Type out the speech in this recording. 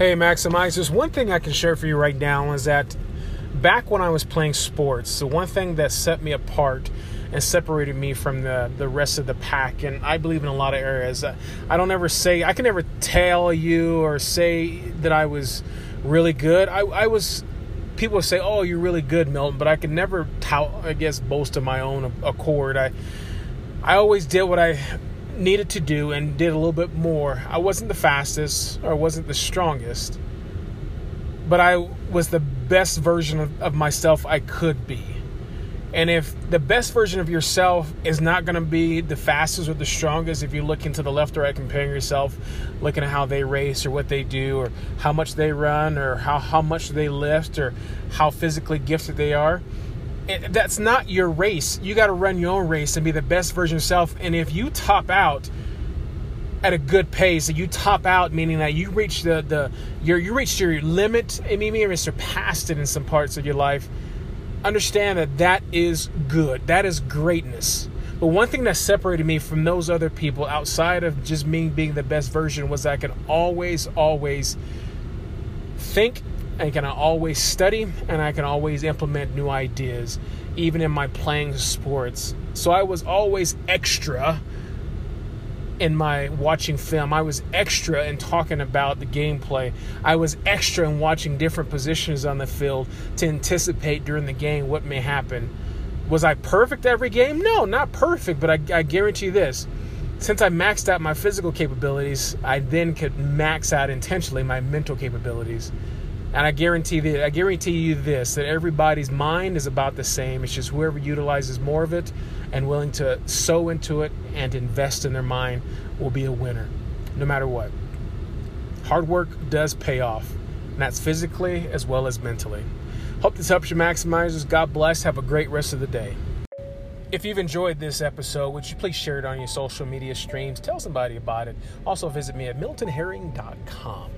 Hey, Maximizers. One thing I can share for you right now is that back when I was playing sports, the one thing that set me apart and separated me from the, the rest of the pack, and I believe in a lot of areas, uh, I don't ever say, I can never tell you or say that I was really good. I, I was, people say, oh, you're really good, Milton, but I could never tout, I guess, boast of my own accord. I, I always did what I needed to do and did a little bit more. I wasn't the fastest or wasn't the strongest, but I was the best version of, of myself I could be. And if the best version of yourself is not going to be the fastest or the strongest, if you look into the left or right, comparing yourself, looking at how they race or what they do, or how much they run, or how, how much they lift, or how physically gifted they are, it, that's not your race. You got to run your own race and be the best version of yourself. And if you top out at a good pace, and you top out meaning that you reach the the your you reached your limit, and maybe even surpassed it in some parts of your life. Understand that that is good. That is greatness. But one thing that separated me from those other people outside of just me being the best version was I can always, always think I can I always study and I can always implement new ideas, even in my playing sports. So I was always extra in my watching film. I was extra in talking about the gameplay. I was extra in watching different positions on the field to anticipate during the game what may happen. Was I perfect every game? No, not perfect, but I, I guarantee this. Since I maxed out my physical capabilities, I then could max out intentionally my mental capabilities. And I guarantee that I guarantee you this that everybody's mind is about the same. It's just whoever utilizes more of it and willing to sow into it and invest in their mind will be a winner, no matter what. Hard work does pay off, and that's physically as well as mentally. Hope this helps you maximizers. God bless. Have a great rest of the day. If you've enjoyed this episode, would you please share it on your social media streams? Tell somebody about it. Also, visit me at miltonherring.com.